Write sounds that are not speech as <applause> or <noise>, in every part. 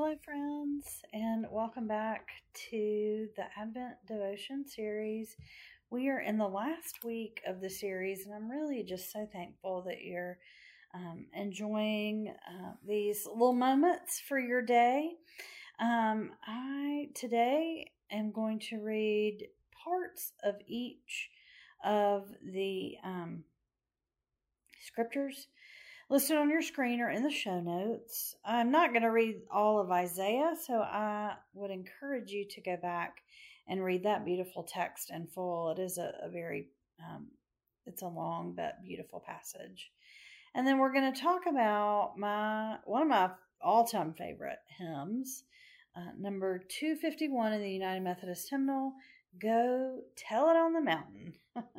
Hello, friends, and welcome back to the Advent Devotion series. We are in the last week of the series, and I'm really just so thankful that you're um, enjoying uh, these little moments for your day. Um, I today am going to read parts of each of the um, scriptures listed on your screen or in the show notes. I'm not going to read all of Isaiah, so I would encourage you to go back and read that beautiful text in full. It is a, a very, um, it's a long but beautiful passage. And then we're going to talk about my one of my all-time favorite hymns, uh, number 251 in the United Methodist Hymnal. Go tell it on the mountain. <laughs>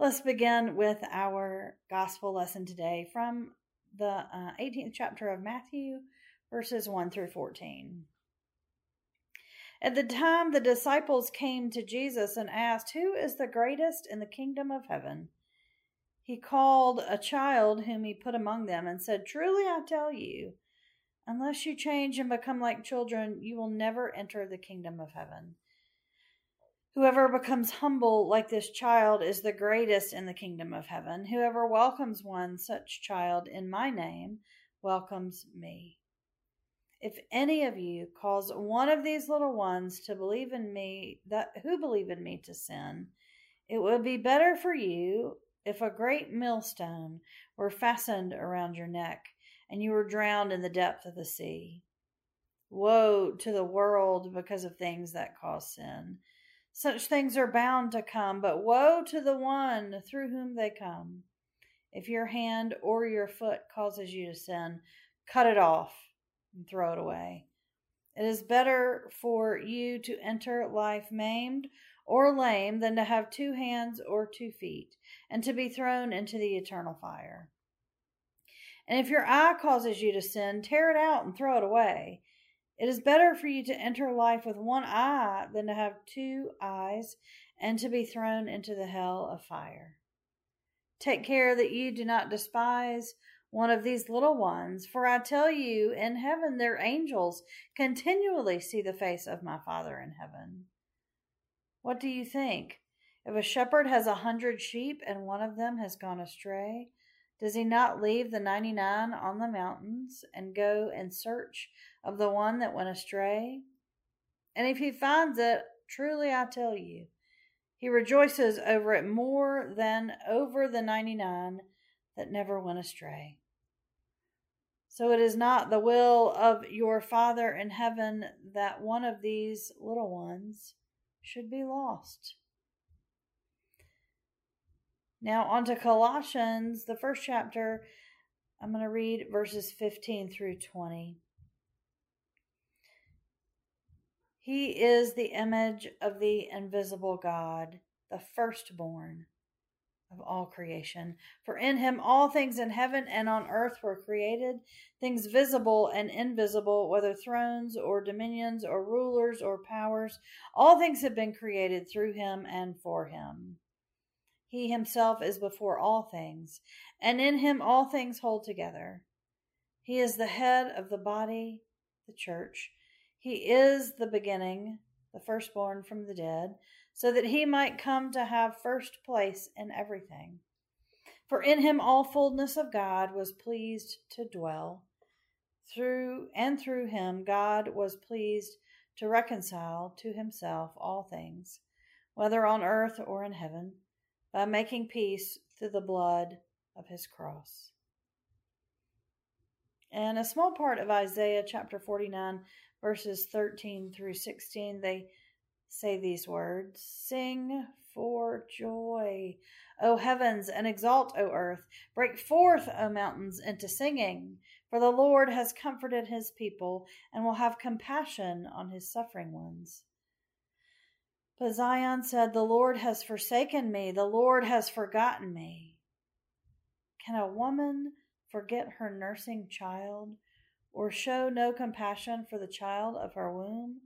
Let's begin with our gospel lesson today from the uh, 18th chapter of Matthew, verses 1 through 14. At the time, the disciples came to Jesus and asked, Who is the greatest in the kingdom of heaven? He called a child whom he put among them and said, Truly I tell you, unless you change and become like children, you will never enter the kingdom of heaven. Whoever becomes humble like this child is the greatest in the kingdom of heaven. Whoever welcomes one such child in my name welcomes me. If any of you cause one of these little ones to believe in me, that who believe in me to sin, it would be better for you if a great millstone were fastened around your neck and you were drowned in the depth of the sea. Woe to the world because of things that cause sin. Such things are bound to come, but woe to the one through whom they come. If your hand or your foot causes you to sin, cut it off and throw it away. It is better for you to enter life maimed or lame than to have two hands or two feet and to be thrown into the eternal fire. And if your eye causes you to sin, tear it out and throw it away. It is better for you to enter life with one eye than to have two eyes and to be thrown into the hell of fire. Take care that you do not despise one of these little ones, for I tell you, in heaven their angels continually see the face of my Father in heaven. What do you think? If a shepherd has a hundred sheep and one of them has gone astray, does he not leave the ninety nine on the mountains and go in search of the one that went astray? And if he finds it, truly I tell you, he rejoices over it more than over the ninety nine that never went astray. So it is not the will of your Father in heaven that one of these little ones should be lost. Now, on to Colossians, the first chapter. I'm going to read verses 15 through 20. He is the image of the invisible God, the firstborn of all creation. For in him all things in heaven and on earth were created, things visible and invisible, whether thrones or dominions or rulers or powers. All things have been created through him and for him. He himself is before all things, and in him all things hold together. He is the head of the body, the church he is the beginning, the firstborn from the dead, so that he might come to have first place in everything. For in him all fullness of God was pleased to dwell. Through and through him God was pleased to reconcile to himself all things, whether on earth or in heaven, by making peace through the blood of his cross. And a small part of Isaiah chapter 49 verses 13 through 16, they say these words Sing for joy, O heavens, and exalt, O earth. Break forth, O mountains, into singing. For the Lord has comforted his people and will have compassion on his suffering ones. But Zion said, The Lord has forsaken me, the Lord has forgotten me. Can a woman forget her nursing child or show no compassion for the child of her womb?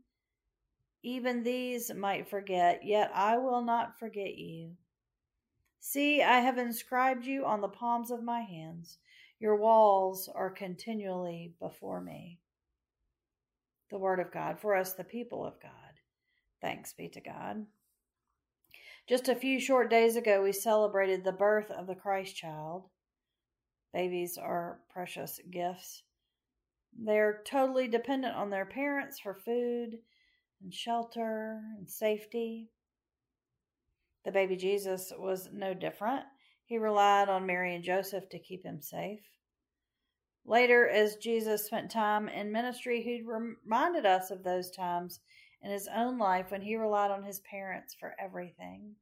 Even these might forget, yet I will not forget you. See, I have inscribed you on the palms of my hands. Your walls are continually before me. the Word of God, for us, the people of God. Thanks be to God. Just a few short days ago, we celebrated the birth of the Christ child. Babies are precious gifts. They're totally dependent on their parents for food and shelter and safety. The baby Jesus was no different. He relied on Mary and Joseph to keep him safe. Later, as Jesus spent time in ministry, he reminded us of those times in his own life when he relied on his parents for everything.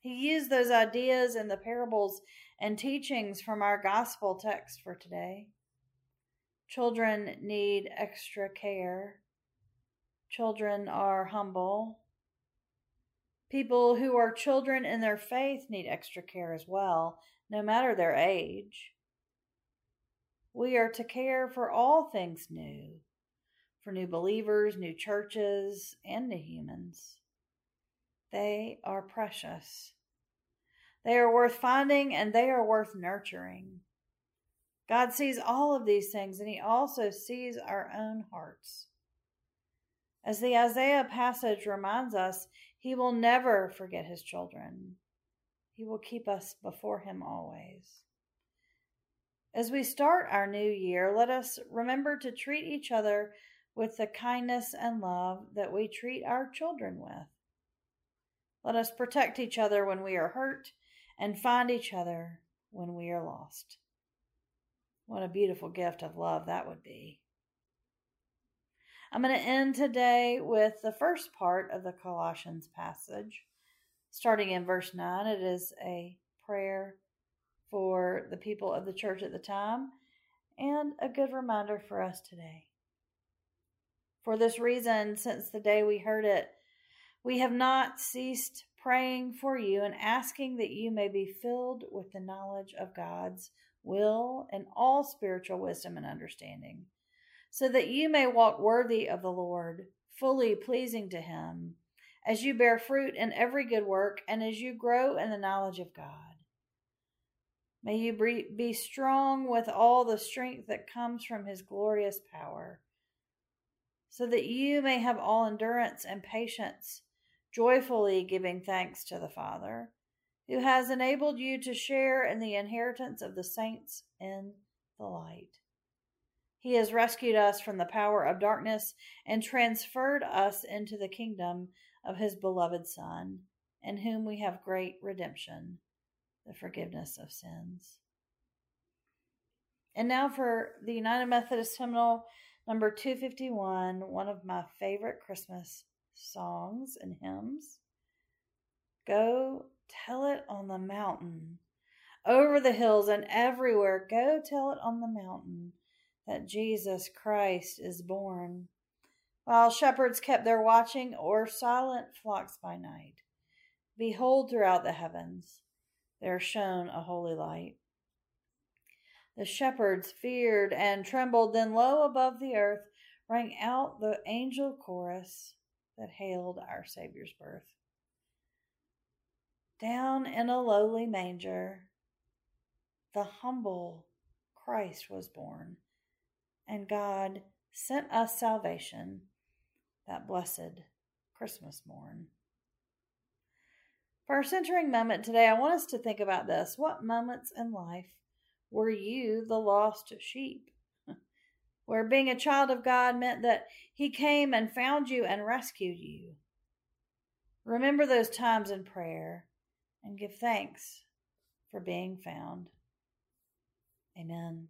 He used those ideas in the parables and teachings from our gospel text for today. Children need extra care. Children are humble. People who are children in their faith need extra care as well, no matter their age. We are to care for all things new, for new believers, new churches, and new humans. They are precious. They are worth finding and they are worth nurturing. God sees all of these things and He also sees our own hearts. As the Isaiah passage reminds us, He will never forget His children. He will keep us before Him always. As we start our new year, let us remember to treat each other with the kindness and love that we treat our children with. Let us protect each other when we are hurt and find each other when we are lost. What a beautiful gift of love that would be. I'm going to end today with the first part of the Colossians passage. Starting in verse 9, it is a prayer for the people of the church at the time and a good reminder for us today. For this reason, since the day we heard it, we have not ceased praying for you and asking that you may be filled with the knowledge of God's will and all spiritual wisdom and understanding, so that you may walk worthy of the Lord, fully pleasing to Him, as you bear fruit in every good work and as you grow in the knowledge of God. May you be strong with all the strength that comes from His glorious power, so that you may have all endurance and patience joyfully giving thanks to the Father, who has enabled you to share in the inheritance of the saints in the light. He has rescued us from the power of darkness and transferred us into the kingdom of his beloved Son, in whom we have great redemption, the forgiveness of sins. And now for the United Methodist hymnal number 251, one of my favorite Christmas songs and hymns. Go tell it on the mountain, over the hills and everywhere. Go tell it on the mountain that Jesus Christ is born. While shepherds kept their watching o'er silent flocks by night, behold, throughout the heavens there shone a holy light. The shepherds feared and trembled, then low above the earth rang out the angel chorus that hailed our Savior's birth. Down in a lowly manger, the humble Christ was born, and God sent us salvation that blessed Christmas morn. For our centering moment today, I want us to think about this. What moments in life were you the lost sheep? <laughs> where being a child of God meant that He came and found you and rescued you. Remember those times in prayer and give thanks for being found. Amen.